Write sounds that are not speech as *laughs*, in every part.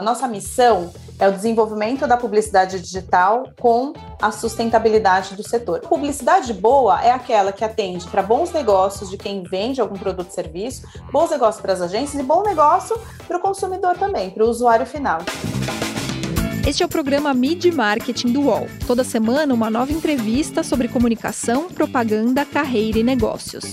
A nossa missão é o desenvolvimento da publicidade digital com a sustentabilidade do setor. Publicidade boa é aquela que atende para bons negócios de quem vende algum produto ou serviço, bons negócios para as agências e bom negócio para o consumidor também, para o usuário final. Este é o programa Mid Marketing do UOL. Toda semana, uma nova entrevista sobre comunicação, propaganda, carreira e negócios.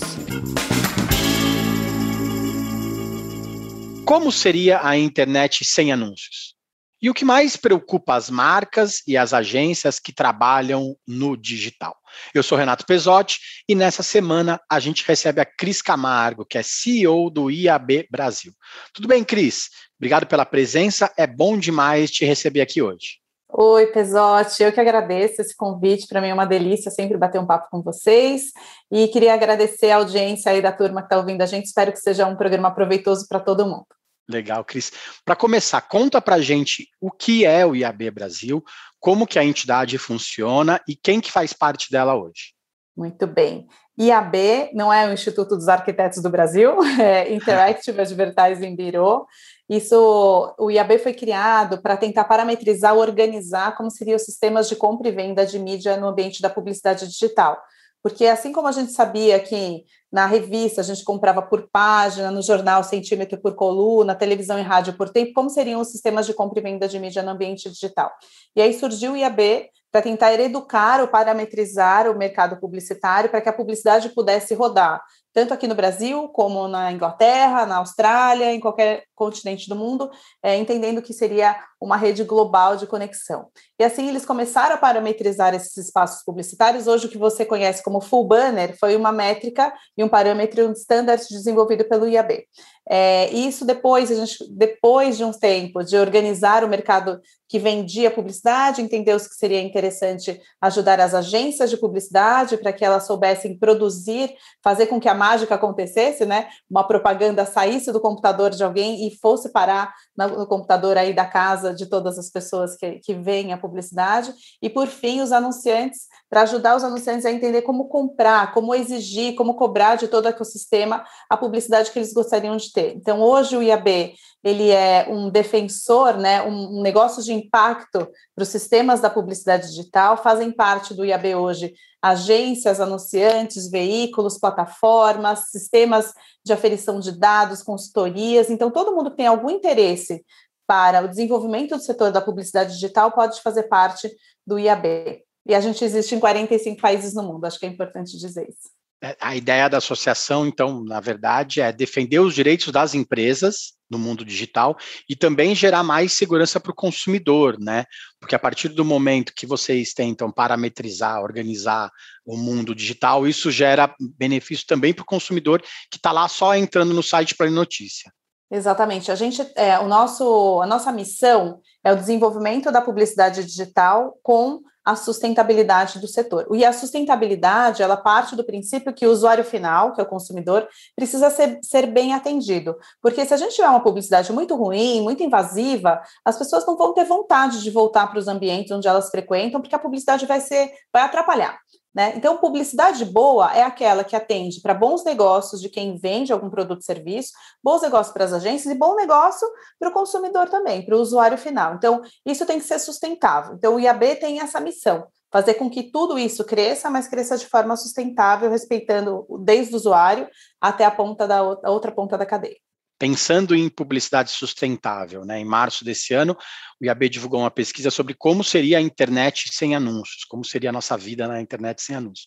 Como seria a internet sem anúncios? E o que mais preocupa as marcas e as agências que trabalham no digital? Eu sou Renato Pesotti e nessa semana a gente recebe a Cris Camargo, que é CEO do IAB Brasil. Tudo bem, Cris? Obrigado pela presença, é bom demais te receber aqui hoje. Oi, Pesotti, eu que agradeço esse convite, para mim é uma delícia sempre bater um papo com vocês, e queria agradecer a audiência aí da turma que está ouvindo a gente, espero que seja um programa proveitoso para todo mundo. Legal, Cris. Para começar, conta para gente o que é o IAB Brasil, como que a entidade funciona e quem que faz parte dela hoje. Muito bem. IAB não é o Instituto dos Arquitetos do Brasil, *laughs* é Interactive Advertising Bureau. Isso, o IAB foi criado para tentar parametrizar, organizar como seriam os sistemas de compra e venda de mídia no ambiente da publicidade digital. Porque assim como a gente sabia que na revista a gente comprava por página, no jornal centímetro por coluna, televisão e rádio por tempo, como seriam os sistemas de compra e venda de mídia no ambiente digital? E aí surgiu o IAB para tentar educar ou parametrizar o mercado publicitário para que a publicidade pudesse rodar tanto aqui no Brasil como na Inglaterra, na Austrália, em qualquer continente do mundo, é, entendendo que seria uma rede global de conexão. E assim eles começaram a parametrizar esses espaços publicitários. Hoje o que você conhece como full banner foi uma métrica e um parâmetro, um standard desenvolvido pelo IAB. É, isso depois, a gente, depois de um tempo de organizar o mercado que vendia publicidade, entendeu que seria interessante ajudar as agências de publicidade para que elas soubessem produzir, fazer com que a mágica acontecesse, né? Uma propaganda saísse do computador de alguém e fosse parar no computador aí da casa de todas as pessoas que, que veem a publicidade. E por fim, os anunciantes, para ajudar os anunciantes a entender como comprar, como exigir, como cobrar de todo o ecossistema a publicidade que eles gostariam de ter. Então, hoje o IAB ele é um defensor, né, um, negócio de impacto para os sistemas da publicidade digital, fazem parte do IAB hoje agências, anunciantes, veículos, plataformas, sistemas de aferição de dados, consultorias. Então, todo mundo que tem algum interesse para o desenvolvimento do setor da publicidade digital pode fazer parte do IAB. E a gente existe em 45 países no mundo, acho que é importante dizer isso. É, a ideia da associação, então, na verdade, é defender os direitos das empresas no mundo digital e também gerar mais segurança para o consumidor, né? Porque a partir do momento que vocês tentam parametrizar, organizar o mundo digital, isso gera benefício também para o consumidor que está lá só entrando no site para notícia. Exatamente. A gente, é, o nosso, a nossa missão é o desenvolvimento da publicidade digital com a sustentabilidade do setor. E a sustentabilidade, ela parte do princípio que o usuário final, que é o consumidor, precisa ser, ser bem atendido. Porque se a gente tiver uma publicidade muito ruim, muito invasiva, as pessoas não vão ter vontade de voltar para os ambientes onde elas frequentam, porque a publicidade vai ser, vai atrapalhar. Né? Então, publicidade boa é aquela que atende para bons negócios de quem vende algum produto ou serviço, bons negócios para as agências e bom negócio para o consumidor também, para o usuário final. Então, isso tem que ser sustentável. Então, o IAB tem essa missão, fazer com que tudo isso cresça, mas cresça de forma sustentável, respeitando desde o usuário até a ponta da outra ponta da cadeia pensando em publicidade sustentável, né? Em março desse ano, o IAB divulgou uma pesquisa sobre como seria a internet sem anúncios, como seria a nossa vida na internet sem anúncios.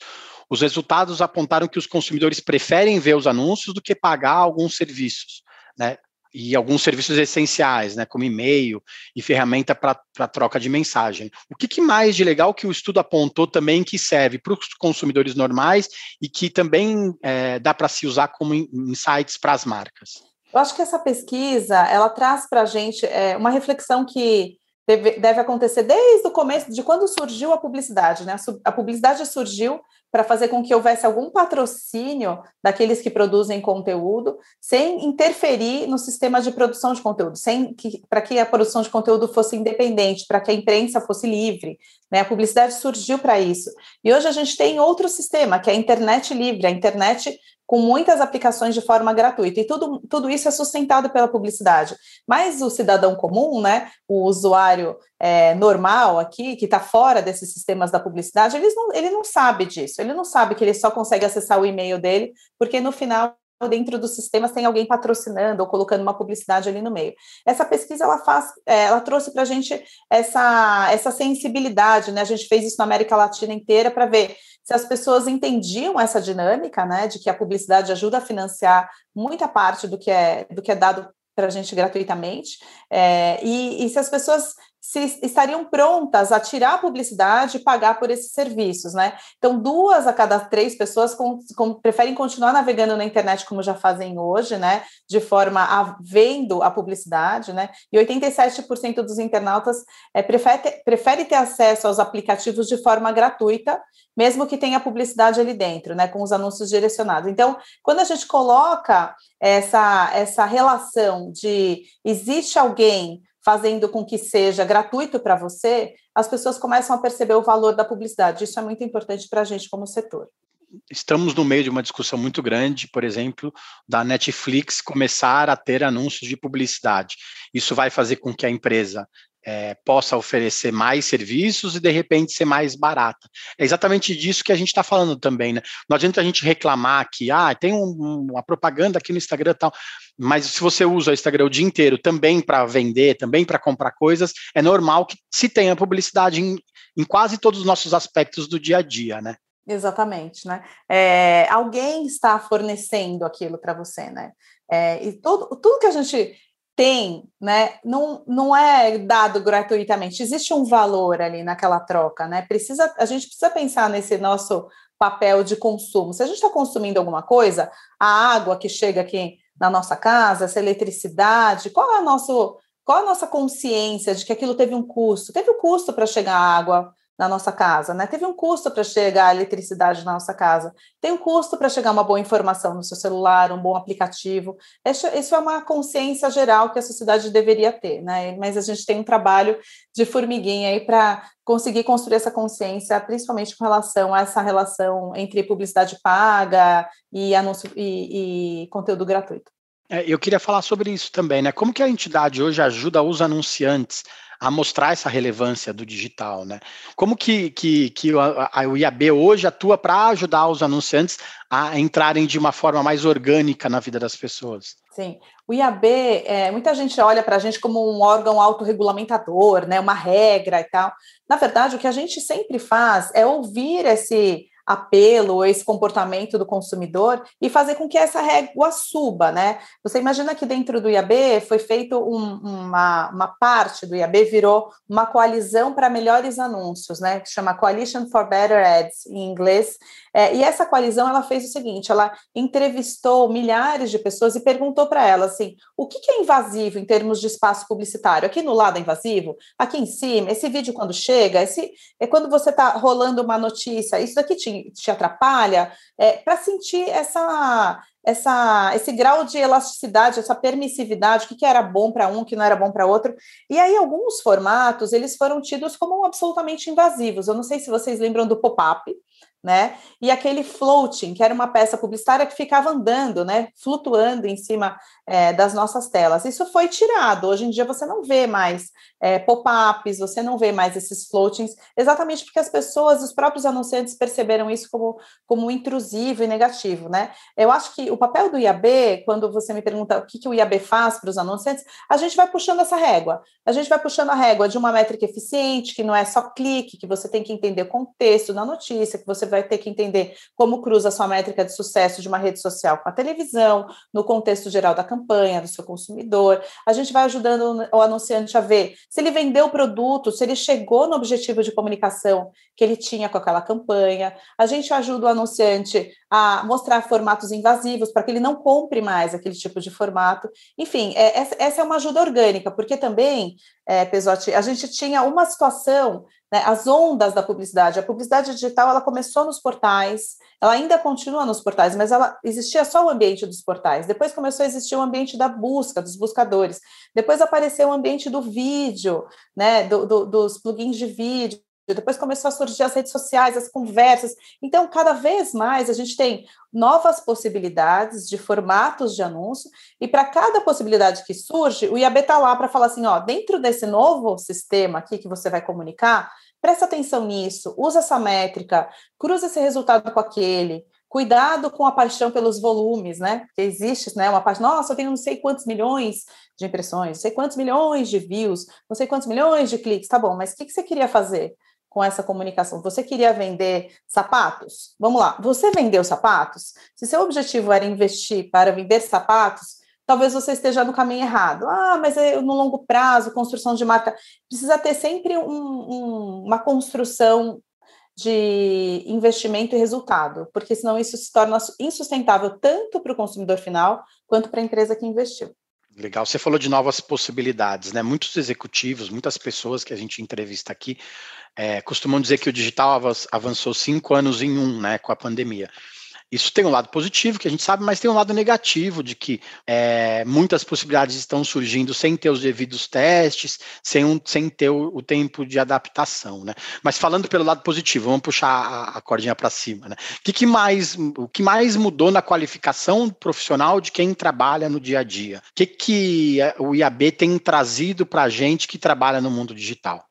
Os resultados apontaram que os consumidores preferem ver os anúncios do que pagar alguns serviços, né? E alguns serviços essenciais, né, como e-mail e ferramenta para troca de mensagem. O que, que, mais de legal que o estudo apontou também que serve para os consumidores normais e que também é, dá para se usar como insights para as marcas? Eu acho que essa pesquisa ela traz para a gente é, uma reflexão que deve, deve, acontecer desde o começo, de quando surgiu a publicidade. Né? A publicidade surgiu para fazer com que houvesse algum patrocínio daqueles que produzem conteúdo, sem interferir no sistema de produção de conteúdo, sem que para que a produção de conteúdo fosse independente, para que a imprensa fosse livre. Né? A publicidade surgiu para isso. E hoje a gente tem outro sistema, que é a internet livre, a internet com muitas aplicações de forma gratuita. E tudo, tudo isso é sustentado pela publicidade. Mas o cidadão comum, né, o usuário é, normal aqui, que está fora desses sistemas da publicidade, ele não, ele não sabe disso. Ele não sabe que ele só consegue acessar o e-mail dele, porque no final dentro dos sistemas tem alguém patrocinando ou colocando uma publicidade ali no meio. Essa pesquisa ela faz, é, ela trouxe para a gente essa, essa sensibilidade, né? A gente fez isso na América Latina inteira para ver se as pessoas entendiam essa dinâmica, né? De que a publicidade ajuda a financiar muita parte do que é do que é dado para a gente gratuitamente, é, e, e se as pessoas se estariam prontas a tirar a publicidade e pagar por esses serviços, né? Então, duas a cada três pessoas com, com, preferem continuar navegando na internet como já fazem hoje, né? De forma a vendo a publicidade, né? E 87% dos internautas é, prefere, ter, prefere ter acesso aos aplicativos de forma gratuita, mesmo que tenha publicidade ali dentro, né? Com os anúncios direcionados. Então, quando a gente coloca essa, essa relação de existe alguém fazendo com que seja gratuito para você, as pessoas começam a perceber o valor da publicidade. Isso é muito importante para a gente como setor. Estamos no meio de uma discussão muito grande, por exemplo, da Netflix começar a ter anúncios de publicidade. Isso vai fazer com que a empresa é, possa oferecer mais serviços e de repente ser mais barata. É exatamente disso que a gente está falando também, né? Não adianta a gente reclamar que ah, tem um, uma propaganda aqui no Instagram e tal, mas se você usa o Instagram o dia inteiro também para vender, também para comprar coisas, é normal que se tenha publicidade em, em quase todos os nossos aspectos do dia a dia, né? Exatamente, né? É, alguém está fornecendo aquilo para você, né? É, e tudo, tudo que a gente tem, né, não, não é dado gratuitamente, existe um valor ali naquela troca, né? Precisa, a gente precisa pensar nesse nosso papel de consumo. Se a gente está consumindo alguma coisa, a água que chega aqui na nossa casa, essa eletricidade, qual é a nosso, qual é a nossa consciência de que aquilo teve um custo? Teve um custo para chegar a água na nossa casa, né? Teve um custo para chegar a eletricidade na nossa casa, tem um custo para chegar uma boa informação no seu celular, um bom aplicativo. Isso, é uma consciência geral que a sociedade deveria ter, né? Mas a gente tem um trabalho de formiguinha aí para conseguir construir essa consciência, principalmente com relação a essa relação entre publicidade paga e anúncio e, e conteúdo gratuito. É, eu queria falar sobre isso também, né? Como que a entidade hoje ajuda os anunciantes a mostrar essa relevância do digital, né? Como que, que, que o IAB hoje atua para ajudar os anunciantes a entrarem de uma forma mais orgânica na vida das pessoas? Sim, o IAB, é, muita gente olha para a gente como um órgão autorregulamentador, né, uma regra e tal. Na verdade, o que a gente sempre faz é ouvir esse apelo, esse comportamento do consumidor e fazer com que essa régua suba, né? Você imagina que dentro do IAB foi feito um, uma, uma parte do IAB virou uma coalizão para melhores anúncios, né? Que chama Coalition for Better Ads em inglês. É, e essa coalizão ela fez o seguinte: ela entrevistou milhares de pessoas e perguntou para elas assim: o que, que é invasivo em termos de espaço publicitário? Aqui no lado é invasivo, aqui em cima, esse vídeo quando chega, esse é quando você está rolando uma notícia, isso daqui te atrapalha, é, para sentir essa, essa, esse grau de elasticidade, essa permissividade, o que, que era bom para um, o que não era bom para outro. E aí, alguns formatos, eles foram tidos como absolutamente invasivos. Eu não sei se vocês lembram do pop-up, né? E aquele floating, que era uma peça publicitária que ficava andando, né? Flutuando em cima é, das nossas telas. Isso foi tirado. Hoje em dia você não vê mais é, pop-ups, você não vê mais esses floatings, exatamente porque as pessoas, os próprios anunciantes perceberam isso como, como intrusivo e negativo, né? Eu acho que o papel do IAB, quando você me pergunta o que, que o IAB faz para os anunciantes, a gente vai puxando essa régua. A gente vai puxando a régua de uma métrica eficiente, que não é só clique, que você tem que entender o contexto da notícia, que você vai ter que entender como cruza a sua métrica de sucesso de uma rede social com a televisão, no contexto geral da campanha, do seu consumidor. A gente vai ajudando o anunciante a ver se ele vendeu o produto, se ele chegou no objetivo de comunicação que ele tinha com aquela campanha. A gente ajuda o anunciante a mostrar formatos invasivos para que ele não compre mais aquele tipo de formato. Enfim, é, essa é uma ajuda orgânica, porque também, é, Pesotti, a gente tinha uma situação né, as ondas da publicidade. A publicidade digital ela começou nos portais, ela ainda continua nos portais, mas ela existia só o ambiente dos portais. Depois começou a existir o ambiente da busca, dos buscadores. Depois apareceu o ambiente do vídeo, né, do, do, dos plugins de vídeo. Depois começou a surgir as redes sociais, as conversas. Então, cada vez mais a gente tem novas possibilidades de formatos de anúncio, e para cada possibilidade que surge, o IAB está lá para falar assim: ó, dentro desse novo sistema aqui que você vai comunicar, presta atenção nisso, usa essa métrica, cruza esse resultado com aquele, cuidado com a paixão pelos volumes, né? Porque existe, né, uma parte, nossa, eu tenho não sei quantos milhões de impressões, não sei quantos milhões de views, não sei quantos milhões de cliques, tá bom, mas o que, que você queria fazer com essa comunicação? Você queria vender sapatos? Vamos lá, você vendeu sapatos? Se seu objetivo era investir para vender sapatos, talvez você esteja no caminho errado. Ah, mas é no longo prazo, construção de marca, precisa ter sempre um, um, uma construção de investimento e resultado, porque senão isso se torna insustentável tanto para o consumidor final quanto para a empresa que investiu. Legal, você falou de novas possibilidades, né? Muitos executivos, muitas pessoas que a gente entrevista aqui é, costumam dizer que o digital avançou cinco anos em um, né, com a pandemia. Isso tem um lado positivo, que a gente sabe, mas tem um lado negativo, de que é, muitas possibilidades estão surgindo sem ter os devidos testes, sem, um, sem ter o, o, tempo de adaptação. Né? Mas falando pelo lado positivo, vamos puxar a, a cordinha para cima. Né? O, que, que, mais, o que mais mudou na qualificação profissional de quem trabalha no dia a dia? O que, que é, o IAB tem trazido para a gente que trabalha no mundo digital?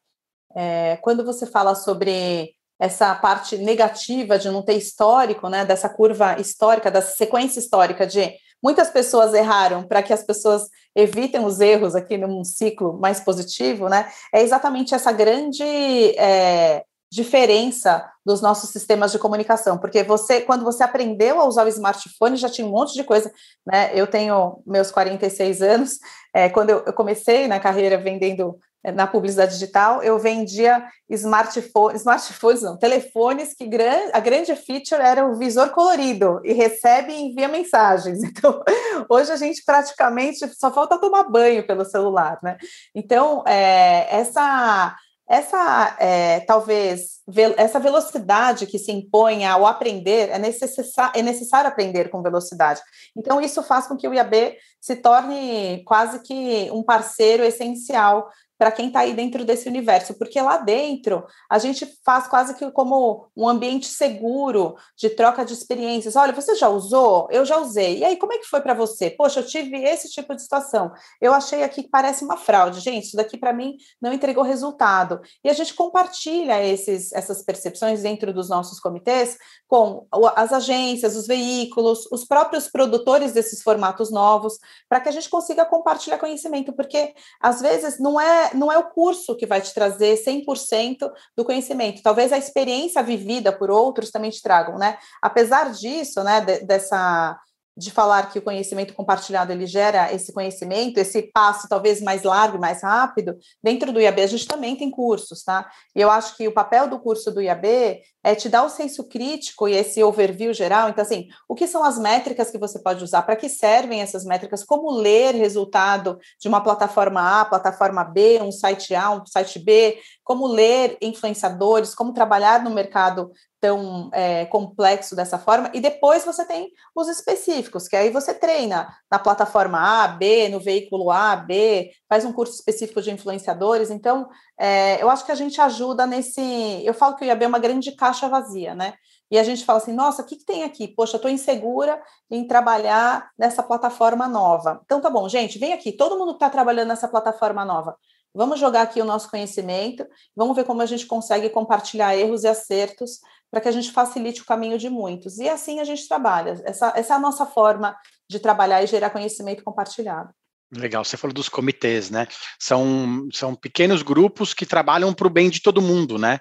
É, quando você fala sobre essa parte negativa de não ter histórico, né, dessa curva histórica, dessa sequência histórica de muitas pessoas erraram para que as pessoas evitem os erros aqui num ciclo mais positivo, né, é exatamente essa grande é, diferença dos nossos sistemas de comunicação, porque você, quando você aprendeu a usar o smartphone, já tinha um monte de coisa, né, eu tenho meus 46 anos, é, quando eu, eu comecei na carreira vendendo na publicidade digital, eu vendia smartphones, smartphones não, telefones que gran, a grande feature era o visor colorido e recebe e envia mensagens. *laughs* Então, hoje a gente praticamente só falta tomar banho pelo celular, né? Então, é, essa essa é, talvez essa velocidade que se impõe ao aprender é, necessário, é necessário aprender com velocidade. Então isso faz com que o IAB se torne quase que um parceiro essencial para quem está aí dentro desse universo, porque lá dentro a gente faz quase que como um ambiente seguro de troca de experiências. Olha, você já usou? Eu já usei. E aí, como é que foi para você? Poxa, eu tive esse tipo de situação. Eu achei aqui que parece uma fraude. Gente, isso daqui para mim não entregou resultado. E a gente compartilha esses, essas percepções dentro dos nossos comitês com as agências, os veículos, os próprios produtores desses formatos novos, para que a gente consiga compartilhar conhecimento, porque às vezes não é não é o curso que vai te trazer 100% do conhecimento. Talvez a experiência vivida por outros também te tragam, né? Apesar disso, né, de, dessa de falar que o conhecimento compartilhado ele gera esse conhecimento, esse passo talvez mais largo e mais rápido, dentro do IAB a gente também tem cursos, tá? E eu acho que o papel do curso do IAB é te dar o senso crítico e esse overview geral. Então, assim, o que são as métricas que você pode usar? Para que servem essas métricas? Como ler resultado de uma plataforma A, plataforma B, um site A, um site B? Como ler influenciadores? Como trabalhar no mercado tão é, complexo dessa forma, e depois você tem os específicos, que aí você treina na plataforma A, B, no veículo A, B, faz um curso específico de influenciadores, então é, eu acho que a gente ajuda nesse, eu falo que o IAB é uma grande caixa vazia, né, e a gente fala assim, nossa, o que, que tem aqui? Poxa, estou insegura em trabalhar nessa plataforma nova. Então tá bom, gente, vem aqui, todo mundo que está trabalhando nessa plataforma nova, Vamos jogar aqui o nosso conhecimento, vamos ver como a gente consegue compartilhar erros e acertos para que a gente facilite o caminho de muitos. E assim a gente trabalha. Essa, essa é a nossa forma de trabalhar e gerar conhecimento compartilhado. Legal, você falou dos comitês, né? São, são pequenos grupos que trabalham para o bem de todo mundo, né?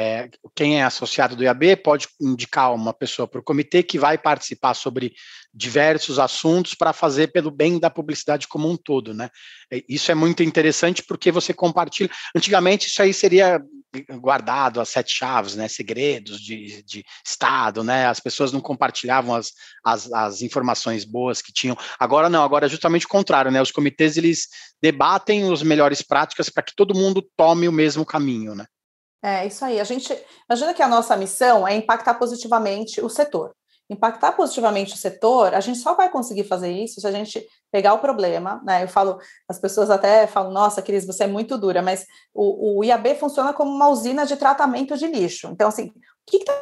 É, quem é associado do IAB pode indicar uma pessoa para o comitê que vai participar sobre diversos assuntos para fazer pelo bem da publicidade como um todo, né? Isso é muito interessante porque você compartilha. Antigamente isso aí seria guardado as sete chaves, né? Segredos de, de Estado, né? As pessoas não compartilhavam as, as, as informações boas que tinham. Agora não, agora é justamente o contrário, né? Os comitês eles debatem as melhores práticas para que todo mundo tome o mesmo caminho, né? É isso aí. A gente imagina que a nossa missão é impactar positivamente o setor. impactar positivamente o setor, a gente só vai conseguir fazer isso se a gente pegar o problema, né? Eu falo, as pessoas até falam, nossa, Cris, você é muito dura, mas o, o IAB funciona como uma usina de tratamento de lixo. Então, assim, o que está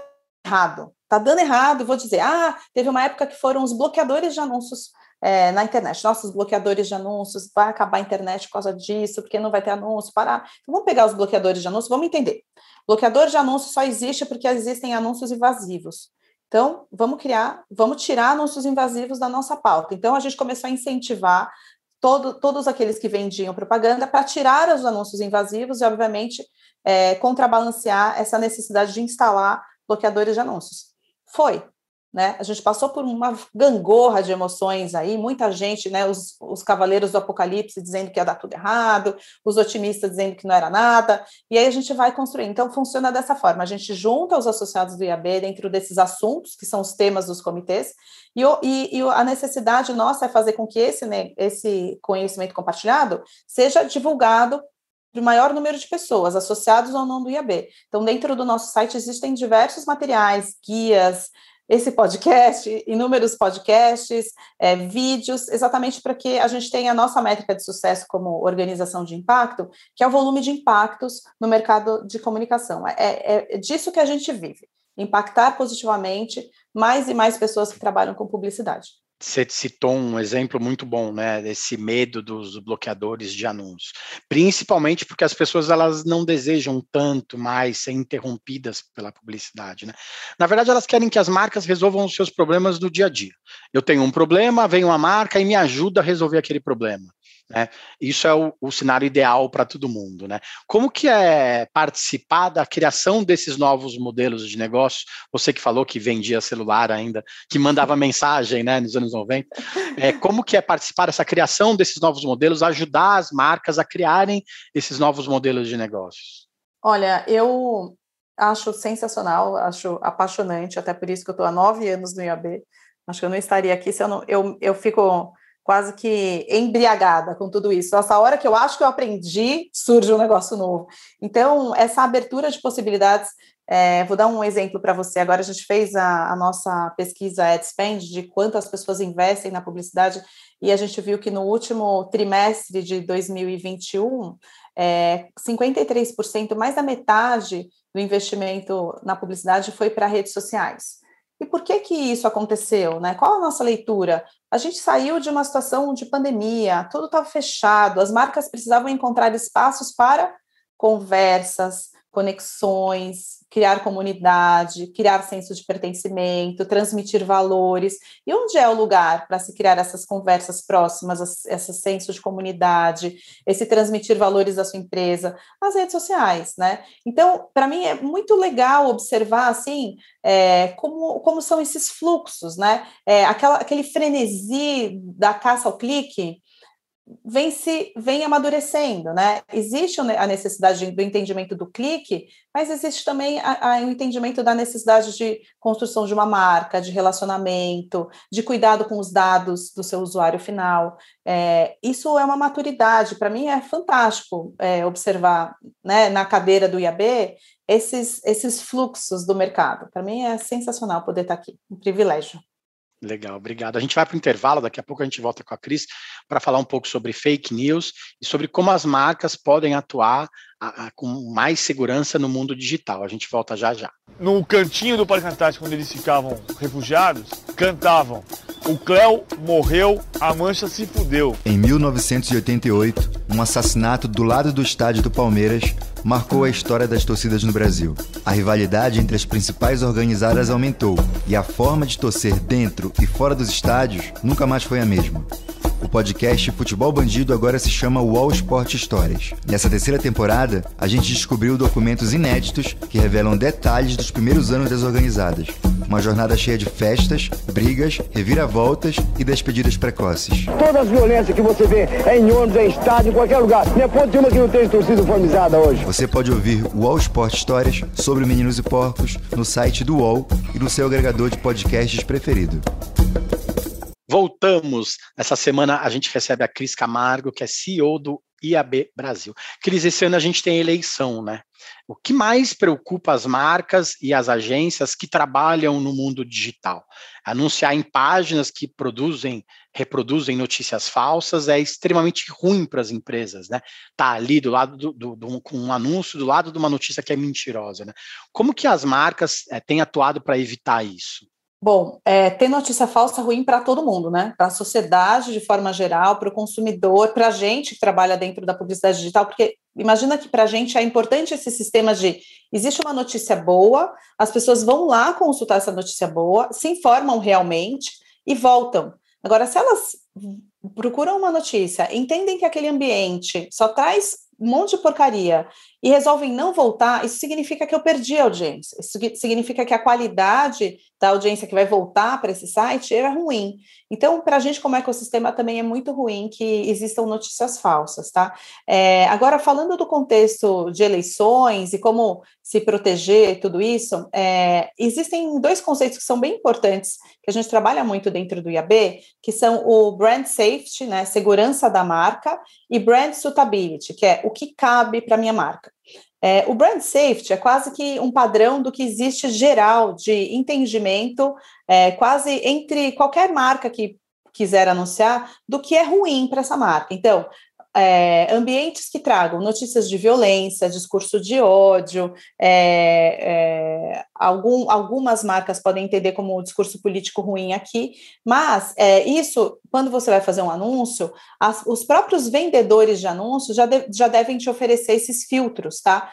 errado? Está dando errado, vou dizer, ah, teve uma época que foram os bloqueadores de anúncios é, na internet. Nossos bloqueadores de anúncios, vai acabar a internet por causa disso, porque não vai ter anúncio, parar. Então, vamos pegar os bloqueadores de anúncios, vamos entender. Bloqueador de anúncios só existe porque existem anúncios invasivos. Então, vamos criar, vamos tirar anúncios invasivos da nossa pauta. Então, a gente começou a incentivar todo, todos aqueles que vendiam propaganda para tirar os anúncios invasivos e, obviamente, é, contrabalancear essa necessidade de instalar bloqueadores de anúncios. Foi, né? A gente passou por uma gangorra de emoções aí, muita gente, né? Os, os cavaleiros do apocalipse dizendo que ia dar tudo errado, os otimistas dizendo que não era nada, e aí a gente vai construir. Então, funciona dessa forma: a gente junta os associados do IAB dentro desses assuntos, que são os temas dos comitês, e, e, e a necessidade nossa é fazer com que esse, né, esse conhecimento compartilhado seja divulgado para o maior número de pessoas, associados ou não do IAB. Então, dentro do nosso site existem diversos materiais, guias, esse podcast, inúmeros podcasts, é, vídeos, exatamente para que a gente tenha a nossa métrica de sucesso como organização de impacto, que é o volume de impactos no mercado de comunicação. É, é, é disso que a gente vive, impactar positivamente mais e mais pessoas que trabalham com publicidade. Você citou um exemplo muito bom, né, desse medo dos bloqueadores de anúncios, principalmente porque as pessoas elas não desejam tanto mais ser interrompidas pela publicidade, né? Na verdade, elas querem que as marcas resolvam os seus problemas do dia a dia. Eu tenho um problema, vem uma marca e me ajuda a resolver aquele problema. Né? Isso é o, o cenário ideal para todo mundo. Né? Como que é participar da criação desses novos modelos de negócio? Você que falou que vendia celular ainda, que mandava *laughs* mensagem né, nos anos 90. É, como que é participar dessa criação desses novos modelos, ajudar as marcas a criarem esses novos modelos de negócios? Olha, eu acho sensacional, acho apaixonante, até por isso que eu estou há nove anos no IAB. Acho que eu não estaria aqui se eu não. Eu, eu fico quase que embriagada com tudo isso. Essa hora que eu acho que eu aprendi, surge um negócio novo. Então, essa abertura de possibilidades, é, vou dar um exemplo para você. Agora a gente fez a, a nossa pesquisa AdSpend de quantas pessoas investem na publicidade e a gente viu que no último trimestre de 2021, é, 53%, mais da metade do investimento na publicidade foi para redes sociais. E por que que isso aconteceu, né? Qual a nossa leitura? A gente saiu de uma situação de pandemia, tudo estava fechado, as marcas precisavam encontrar espaços para conversas, conexões, criar comunidade, criar senso de pertencimento, transmitir valores. E onde é o lugar para se criar essas conversas próximas, esse senso de comunidade, esse transmitir valores da sua empresa? As redes sociais, né? Então, para mim é muito legal observar assim é, como, como são esses fluxos, né? É, aquela, aquele frenesi da caça ao clique vem se vem amadurecendo, né? Existe a necessidade do entendimento do clique, mas existe também o entendimento da necessidade de construção de uma marca, de relacionamento, de cuidado com os dados do seu usuário final. É, isso é uma maturidade. Para mim é fantástico é, observar, né, na cadeira do IAB esses esses fluxos do mercado. Para mim é sensacional poder estar aqui, um privilégio. Legal, obrigado. A gente vai para o intervalo, daqui a pouco a gente volta com a Cris para falar um pouco sobre fake news e sobre como as marcas podem atuar a, a, com mais segurança no mundo digital. A gente volta já já. No cantinho do Parque Antártico, quando eles ficavam refugiados, cantavam o Cléo morreu, a Mancha se fudeu. Em 1988, um assassinato do lado do estádio do Palmeiras marcou a história das torcidas no Brasil. A rivalidade entre as principais organizadas aumentou e a forma de torcer dentro e fora dos estádios nunca mais foi a mesma. O podcast Futebol Bandido agora se chama Wall Sport Histórias. Nessa terceira temporada, a gente descobriu documentos inéditos que revelam detalhes dos primeiros anos das organizadas. Uma jornada cheia de festas, brigas, reviravoltas e despedidas precoces. Todas as violências que você vê é em ônibus, é em estádio, em qualquer lugar. Nem é ponto de uma que não tem torcida uniformizada hoje. Você pode ouvir Wall Sport Histórias sobre Meninos e Porcos no site do UOL e no seu agregador de podcasts preferido. Voltamos. Essa semana a gente recebe a Cris Camargo, que é CEO do IAB Brasil. Cris, esse ano a gente tem eleição, né? O que mais preocupa as marcas e as agências que trabalham no mundo digital? Anunciar em páginas que produzem, reproduzem notícias falsas é extremamente ruim para as empresas, né? Tá ali do lado do, do, do, com um anúncio do lado de uma notícia que é mentirosa, né? Como que as marcas é, têm atuado para evitar isso? Bom, é, ter notícia falsa ruim para todo mundo, né? Para a sociedade de forma geral, para o consumidor, para a gente que trabalha dentro da publicidade digital, porque imagina que para a gente é importante esse sistema de existe uma notícia boa, as pessoas vão lá consultar essa notícia boa, se informam realmente e voltam. Agora, se elas procuram uma notícia, entendem que aquele ambiente só traz um monte de porcaria e resolvem não voltar, isso significa que eu perdi a audiência. Isso significa que a qualidade da audiência que vai voltar para esse site era ruim. Então, para a gente, como ecossistema, também é muito ruim que existam notícias falsas, tá? É, agora, falando do contexto de eleições e como se proteger, tudo isso, é, existem dois conceitos que são bem importantes, que a gente trabalha muito dentro do IAB, que são o brand safety, né, segurança da marca, e brand suitability, que é o que cabe para minha marca. É, o brand safety é quase que um padrão do que existe geral de entendimento, é, quase entre qualquer marca que quiser anunciar, do que é ruim para essa marca. Então, é, ambientes que tragam notícias de violência, discurso de ódio, é, é, algum, algumas marcas podem entender como discurso político ruim aqui, mas é, isso, quando você vai fazer um anúncio, as, os próprios vendedores de anúncios já, de, já devem te oferecer esses filtros, tá?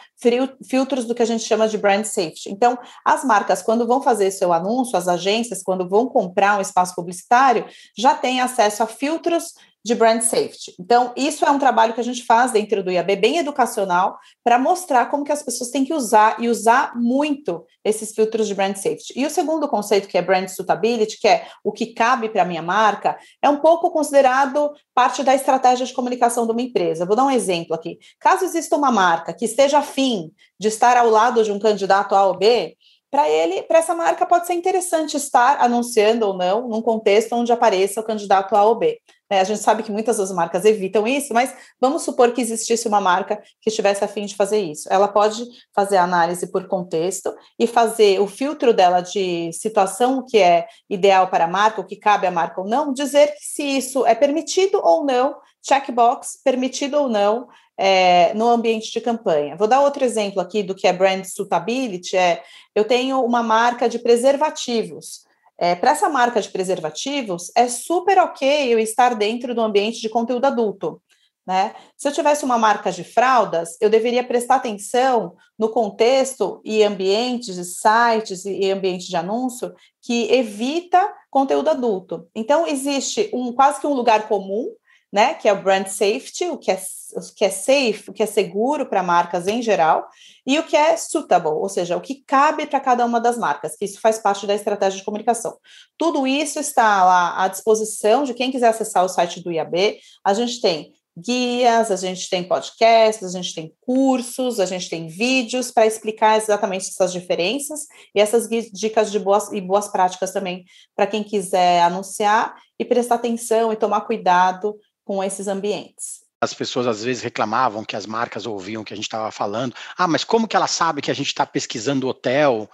Filtros do que a gente chama de brand safety. Então, as marcas, quando vão fazer seu anúncio, as agências, quando vão comprar um espaço publicitário, já têm acesso a filtros de brand safety. Então, isso é um trabalho que a gente faz dentro do IAB, bem educacional, para mostrar como que as pessoas têm que usar e usar muito esses filtros de brand safety. E o segundo conceito, que é brand suitability, que é o que cabe para a minha marca, é um pouco considerado parte da estratégia de comunicação de uma empresa. Vou dar um exemplo aqui. Caso exista uma marca que esteja afim de estar ao lado de um candidato A ou B, para ele, para essa marca pode ser interessante estar anunciando ou não num contexto onde apareça o candidato A ou B. É, a gente sabe que muitas das marcas evitam isso, mas vamos supor que existisse uma marca que estivesse a fim de fazer isso. Ela pode fazer a análise por contexto e fazer o filtro dela de situação que é ideal para a marca, o que cabe à marca ou não, dizer se isso é permitido ou não, checkbox, permitido ou não, é, no ambiente de campanha. Vou dar outro exemplo aqui do que é brand suitability. É, eu tenho uma marca de preservativos. É, Para essa marca de preservativos, é super ok eu estar dentro do ambiente de conteúdo adulto. Né? Se eu tivesse uma marca de fraldas, eu deveria prestar atenção no contexto e ambientes sites e ambiente de anúncio que evita conteúdo adulto. Então, existe um quase que um lugar comum né, que é o brand safety, o que é, o que é safe, o que é seguro para marcas em geral, e o que é suitable, ou seja, o que cabe para cada uma das marcas, que isso faz parte da estratégia de comunicação. Tudo isso está lá à disposição de quem quiser acessar o site do IAB. A gente tem guias, a gente tem podcasts, a gente tem cursos, a gente tem vídeos para explicar exatamente essas diferenças e essas dicas de boas e boas práticas também para quem quiser anunciar e prestar atenção e tomar cuidado com esses ambientes. As pessoas às vezes reclamavam que as marcas ouviam que a gente estava falando. Ah, mas como que ela sabe que a gente está pesquisando hotel?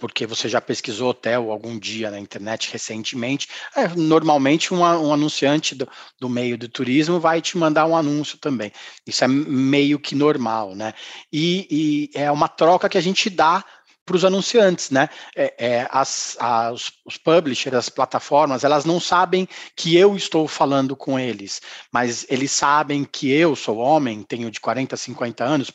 porque você já pesquisou hotel algum dia na internet recentemente, é, normalmente um, um anunciante do, do, meio do turismo vai te mandar um anúncio também. Isso é meio que normal, né? E, e é uma troca que a gente dá para os anunciantes, né? É, é, as, as, os publishers, as plataformas, elas não sabem que eu estou falando com eles, mas eles sabem que eu sou homem, tenho de 40 a 50 anos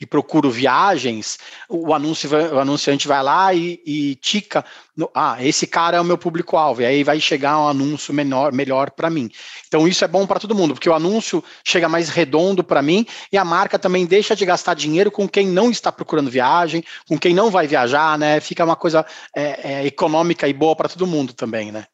e procuro viagens, o, anúncio, o anunciante vai lá e, e tica, no, ah, esse cara é o meu público-alvo, e aí vai chegar um anúncio menor, melhor para mim. Então isso é bom para todo mundo, porque o anúncio chega mais redondo para mim e a marca também deixa de gastar dinheiro com quem não está procurando viagem, com quem não vai viajar, né? Fica uma coisa é, é, econômica e boa para todo mundo também, né?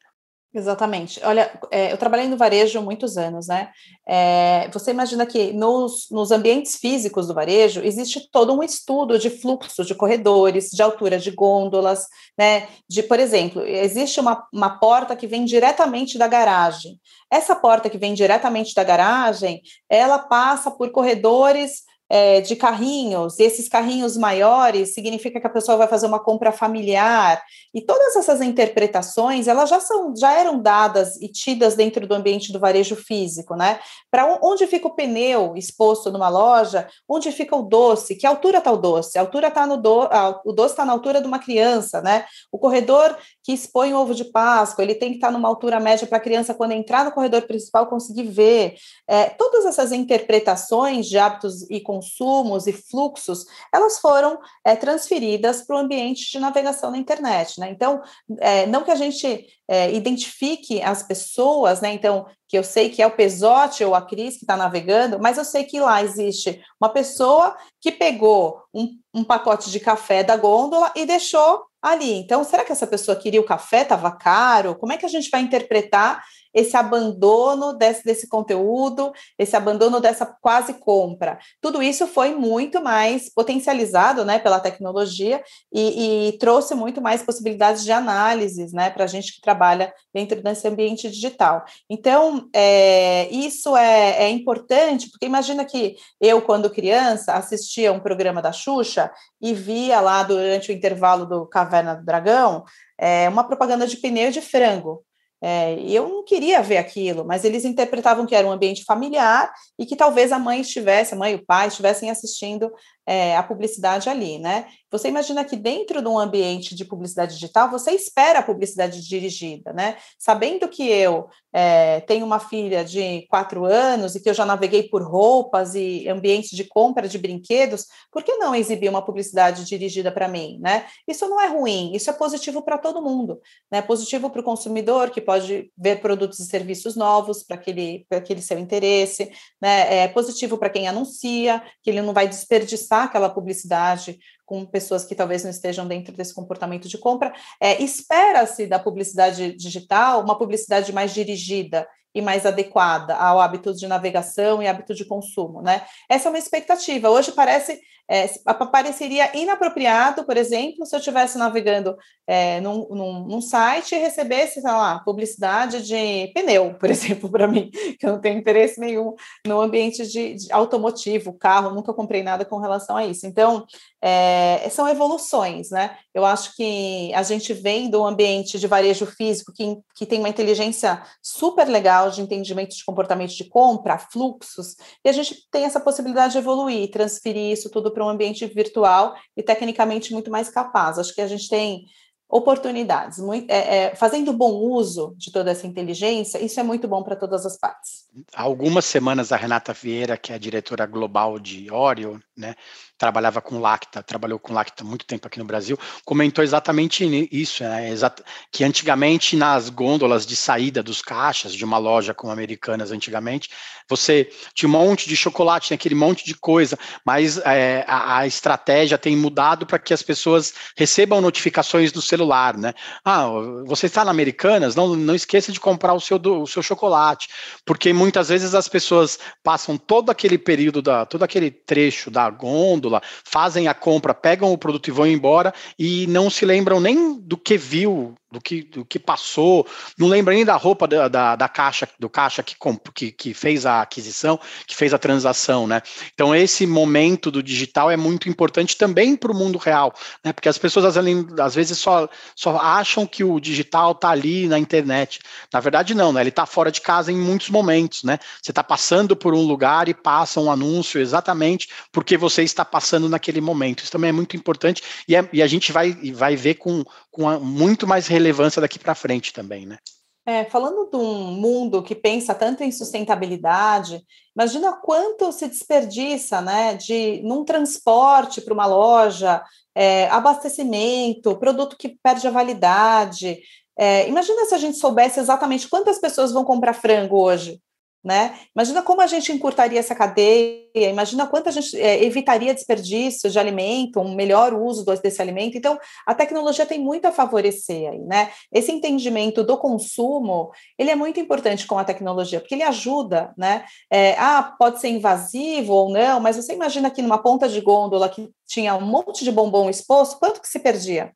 Exatamente. Olha, é, eu trabalhei no varejo muitos anos, né? É, você imagina que nos, nos ambientes físicos do varejo existe todo um estudo de fluxo de corredores, de altura de gôndolas, né? De, por exemplo, existe uma, uma porta que vem diretamente da garagem. Essa porta que vem diretamente da garagem, ela passa por corredores é, de carrinhos, e esses carrinhos maiores significa que a pessoa vai fazer uma compra familiar, e todas essas interpretações, elas já são, já eram dadas e tidas dentro do ambiente do varejo físico, né? Para onde fica o pneu exposto numa loja, onde fica o doce, que altura está o doce? A altura está no do, a, o doce está na altura de uma criança, né? O corredor que expõe o ovo de Páscoa, ele tem que estar numa altura média para a criança, quando entrar no corredor principal, conseguir ver. É, todas essas interpretações de hábitos e consumos e fluxos, elas foram é, transferidas para o ambiente de navegação na internet. Né? Então, é, não que a gente é, identifique as pessoas, né? Então, que eu sei que é o Pesote ou a Cris que está navegando, mas eu sei que lá existe uma pessoa que pegou um, um pacote de café da gôndola e deixou ali. Então, será que essa pessoa queria o café? Estava caro? Como é que a gente vai interpretar esse abandono desse, desse conteúdo, esse abandono dessa quase compra. Tudo isso foi muito mais potencializado né, pela tecnologia e, e trouxe muito mais possibilidades de análises né, para a gente que trabalha dentro desse ambiente digital. Então, é, isso é, é importante, porque imagina que eu, quando criança, assistia um programa da Xuxa e via lá durante o intervalo do Caverna do Dragão é, uma propaganda de pneu de frango. É, eu não queria ver aquilo, mas eles interpretavam que era um ambiente familiar e que talvez a mãe estivesse, a mãe e o pai estivessem assistindo é, a publicidade ali, né? Você imagina que dentro de um ambiente de publicidade digital, você espera a publicidade dirigida, né? Sabendo que eu é, tenho uma filha de quatro anos e que eu já naveguei por roupas e ambientes de compra de brinquedos, por que não exibir uma publicidade dirigida para mim, né? Isso não é ruim, isso é positivo para todo mundo, né? Positivo para o consumidor que pode ver produtos e serviços novos para aquele, aquele seu interesse, né? É positivo para quem anuncia, que ele não vai desperdiçar aquela publicidade com pessoas que talvez não estejam dentro desse comportamento de compra. É, Espera-se da publicidade digital uma publicidade mais dirigida e mais adequada ao hábito de navegação e hábito de consumo, né? Essa é uma expectativa. Hoje parece é, pareceria inapropriado, por exemplo, se eu estivesse navegando é, num, num, num, site e recebesse, sei lá, publicidade de pneu, por *laughs* exemplo, para mim, que eu não tenho interesse nenhum no ambiente de, de automotivo, carro, nunca comprei nada com relação a isso. Então, é, são evoluções, né? Eu acho que a gente vem do ambiente de varejo físico que, que tem uma inteligência super legal de entendimento de comportamento de compra, fluxos, e a gente tem essa possibilidade de evoluir, transferir isso tudo para um ambiente virtual e tecnicamente muito mais capaz. Acho que a gente tem oportunidades. Muito, é, é, fazendo bom uso de toda essa inteligência, isso é muito bom para todas as partes. Há algumas semanas, a Renata Vieira, que é a diretora global de Oreo, né, trabalhava com Lacta, trabalhou com Lacta muito tempo aqui no Brasil, comentou exatamente isso, né, que antigamente nas gôndolas de saída dos caixas de uma loja como Americanas antigamente, você tinha um monte de chocolate, tinha aquele monte de coisa, mas é, a, a, estratégia tem mudado para que as pessoas recebam notificações do celular, né? Ah, você está na Americanas, não, não esqueça de comprar o seu, do, o seu chocolate, porque muitas vezes as pessoas passam todo aquele período, da, todo aquele trecho da gôndola, fazem a compra, pegam o produto e vão embora e não se lembram nem do que viu do que, do que passou, não lembra nem da roupa da, da, da caixa, do caixa que, que, que, fez a aquisição, que fez a transação, né? Então, esse momento do digital é muito importante também para o mundo real, né? Porque as pessoas às, vezes só, só acham que o digital está ali na internet. Na verdade, não, né? Ele está fora de casa em muitos momentos, né? Você está passando por um lugar e passa um anúncio exatamente porque você está passando naquele momento. Isso também é muito importante e, é, e a gente vai, vai ver com, com muito mais relevância daqui para frente também, né? É, falando de um mundo que pensa tanto em sustentabilidade, imagina quanto se desperdiça, né, de num transporte para uma loja, é, abastecimento, produto que perde a validade. É, imagina se a gente soubesse exatamente quantas pessoas vão comprar frango hoje, né? Imagina como a gente encurtaria essa cadeia, imagina quanto a gente é, evitaria desperdício de alimento, um melhor uso desse alimento. Então, a tecnologia tem muito a favorecer aí, né? Esse entendimento do consumo, ele é muito importante com a tecnologia, porque ele ajuda, né? É, ah, pode ser invasivo ou não, mas você imagina que numa ponta de gôndola que tinha um monte de bombom exposto, quanto que se perdia,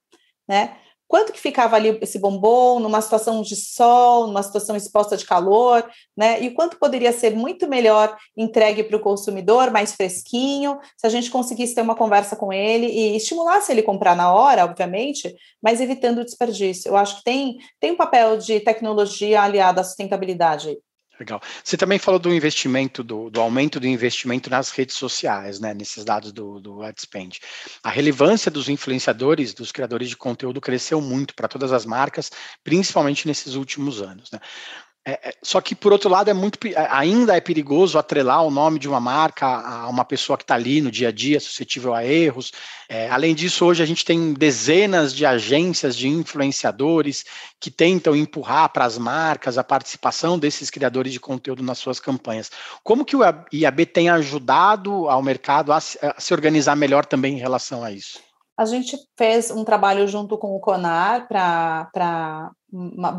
né? Quanto que ficava ali esse bombom numa situação de sol, numa situação exposta de calor, né? E quanto poderia ser muito melhor entregue para o consumidor, mais fresquinho, se a gente conseguisse ter uma conversa com ele e estimulasse ele comprar na hora, obviamente, mas evitando o desperdício. Eu acho que tem, tem um papel de tecnologia aliada à sustentabilidade Legal. Você também falou do investimento, do, do, aumento do investimento nas redes sociais, né, nesses dados do, do AdSpend. A relevância dos influenciadores, dos criadores de conteúdo, cresceu muito para todas as marcas, principalmente nesses últimos anos. Né? É, é, só que, por outro lado, é muito, ainda é perigoso atrelar o nome de uma marca a uma pessoa que está ali no dia a dia, suscetível a erros. É, além disso, hoje a gente tem dezenas de agências de influenciadores que tentam empurrar para as marcas a participação desses criadores de conteúdo nas suas campanhas. Como que o IAB tem ajudado ao mercado a se, a se organizar melhor também em relação a isso? A gente fez um trabalho junto com o CONAR para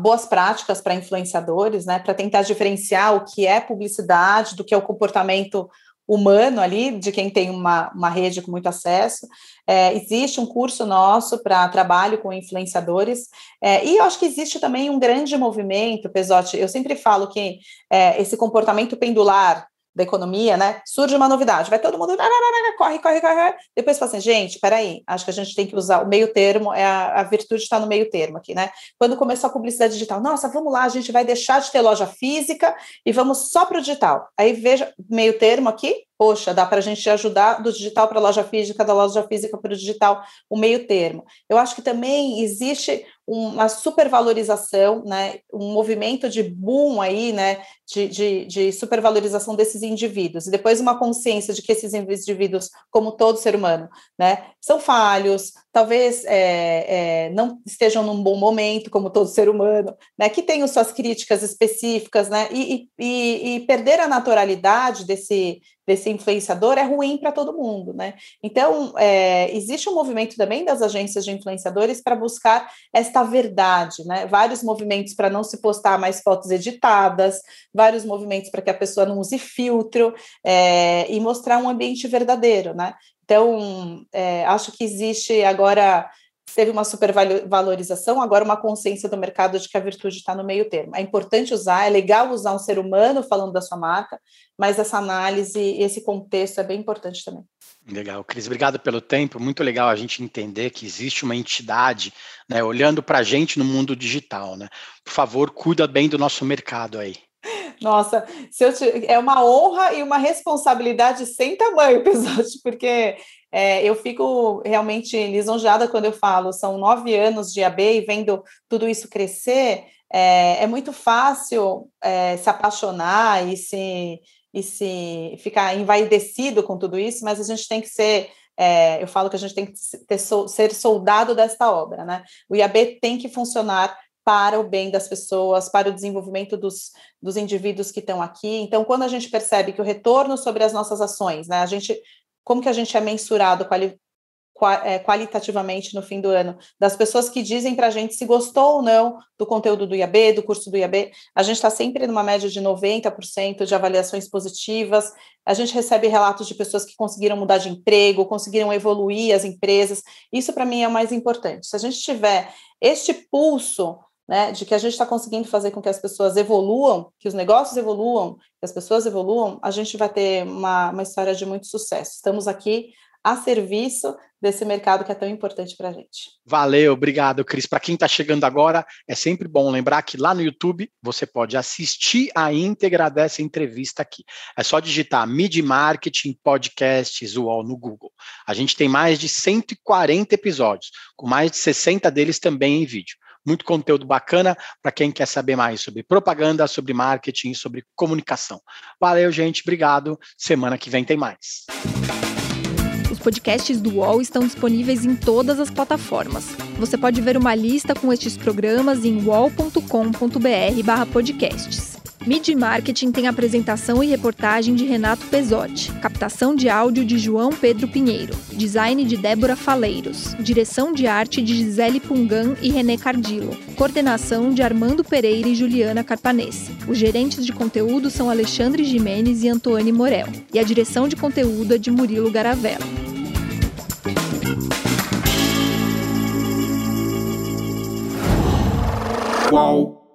boas práticas para influenciadores, né, para tentar diferenciar o que é publicidade do que é o comportamento humano ali, de quem tem uma, uma rede com muito acesso. É, existe um curso nosso para trabalho com influenciadores, é, e eu acho que existe também um grande movimento, Pesote, eu sempre falo que é, esse comportamento pendular da economia, né? Surge uma novidade, vai todo mundo corre, corre, corre. Depois fala assim, gente, peraí, acho que a gente tem que usar o meio termo, é a, a virtude está no meio termo aqui, né? Quando começou a publicidade digital, nossa, vamos lá, a gente vai deixar de ter loja física e vamos só para o digital. Aí veja, meio termo aqui, poxa, dá para a gente ajudar do digital para a loja física, da loja física para o digital, o meio termo. Eu acho que também existe uma supervalorização, né, um movimento de boom aí, né, de, de, de, supervalorização desses indivíduos, e depois uma consciência de que esses indivíduos, como todo ser humano, né, são falhos, talvez é, é, não estejam num bom momento, como todo ser humano, né, que tenham suas críticas específicas, né, e, e, e perder a naturalidade desse, desse influenciador é ruim para todo mundo, né? Então, é, existe um movimento também das agências de influenciadores para buscar esta verdade, né? Vários movimentos para não se postar mais fotos editadas, vários movimentos para que a pessoa não use filtro é, e mostrar um ambiente verdadeiro, né? Então, é, acho que existe agora teve uma supervalorização, agora uma consciência do mercado de que a virtude está no meio termo. É importante usar, é legal usar um ser humano falando da sua marca, mas essa análise, esse contexto é bem importante também. Legal, Cris, obrigado pelo tempo. Muito legal a gente entender que existe uma entidade né, olhando para a gente no mundo digital. Né? Por favor, cuida bem do nosso mercado aí. Nossa, te... é uma honra e uma responsabilidade sem tamanho, pessoal, porque é, eu fico realmente lisonjada quando eu falo, são nove anos de AB e vendo tudo isso crescer, é, é muito fácil é, se apaixonar e se, e se ficar envaidecido com tudo isso, mas a gente tem que ser é, eu falo que a gente tem que ter, ser soldado desta obra, né? O IAB tem que funcionar para o bem das pessoas, para o desenvolvimento dos, dos indivíduos que estão aqui. Então, quando a gente percebe que o retorno sobre as nossas ações, né, a gente, como que a gente é mensurado quali, é, qualitativamente no fim do ano, das pessoas que dizem para a gente se gostou ou não do conteúdo do IAB, do curso do IAB, a gente está sempre numa média de 90% de avaliações positivas, a gente recebe relatos de pessoas que conseguiram mudar de emprego, conseguiram evoluir as empresas, isso para mim é o mais importante. Se a gente tiver este pulso né, de que a gente está conseguindo fazer com que as pessoas evoluam, que os negócios evoluam, que as pessoas evoluam, a gente vai ter uma, uma história de muito sucesso. Estamos aqui a serviço desse mercado que é tão importante para a gente. Valeu, obrigado, Cris. Para quem está chegando agora, é sempre bom lembrar que lá no YouTube você pode assistir a íntegra dessa entrevista aqui. É só digitar Mid Marketing Podcasts UOL no Google. A gente tem mais de 140 episódios, com mais de 60 deles também em vídeo muito conteúdo bacana para quem quer saber mais sobre propaganda, sobre marketing, sobre comunicação. Valeu, gente, obrigado. Semana que vem tem mais. Os podcasts do UOL estão disponíveis em todas as plataformas. Você pode ver uma lista com estes programas em wall.com.br/podcasts. Mid Marketing tem apresentação e reportagem de Renato Pesotti, captação de áudio de João Pedro Pinheiro, design de Débora Faleiros, direção de arte de Gisele Pungan e René Cardillo, coordenação de Armando Pereira e Juliana Carpanese. Os gerentes de conteúdo são Alexandre Jimenez e Antônio Morel, e a direção de conteúdo é de Murilo Garavella. Qual?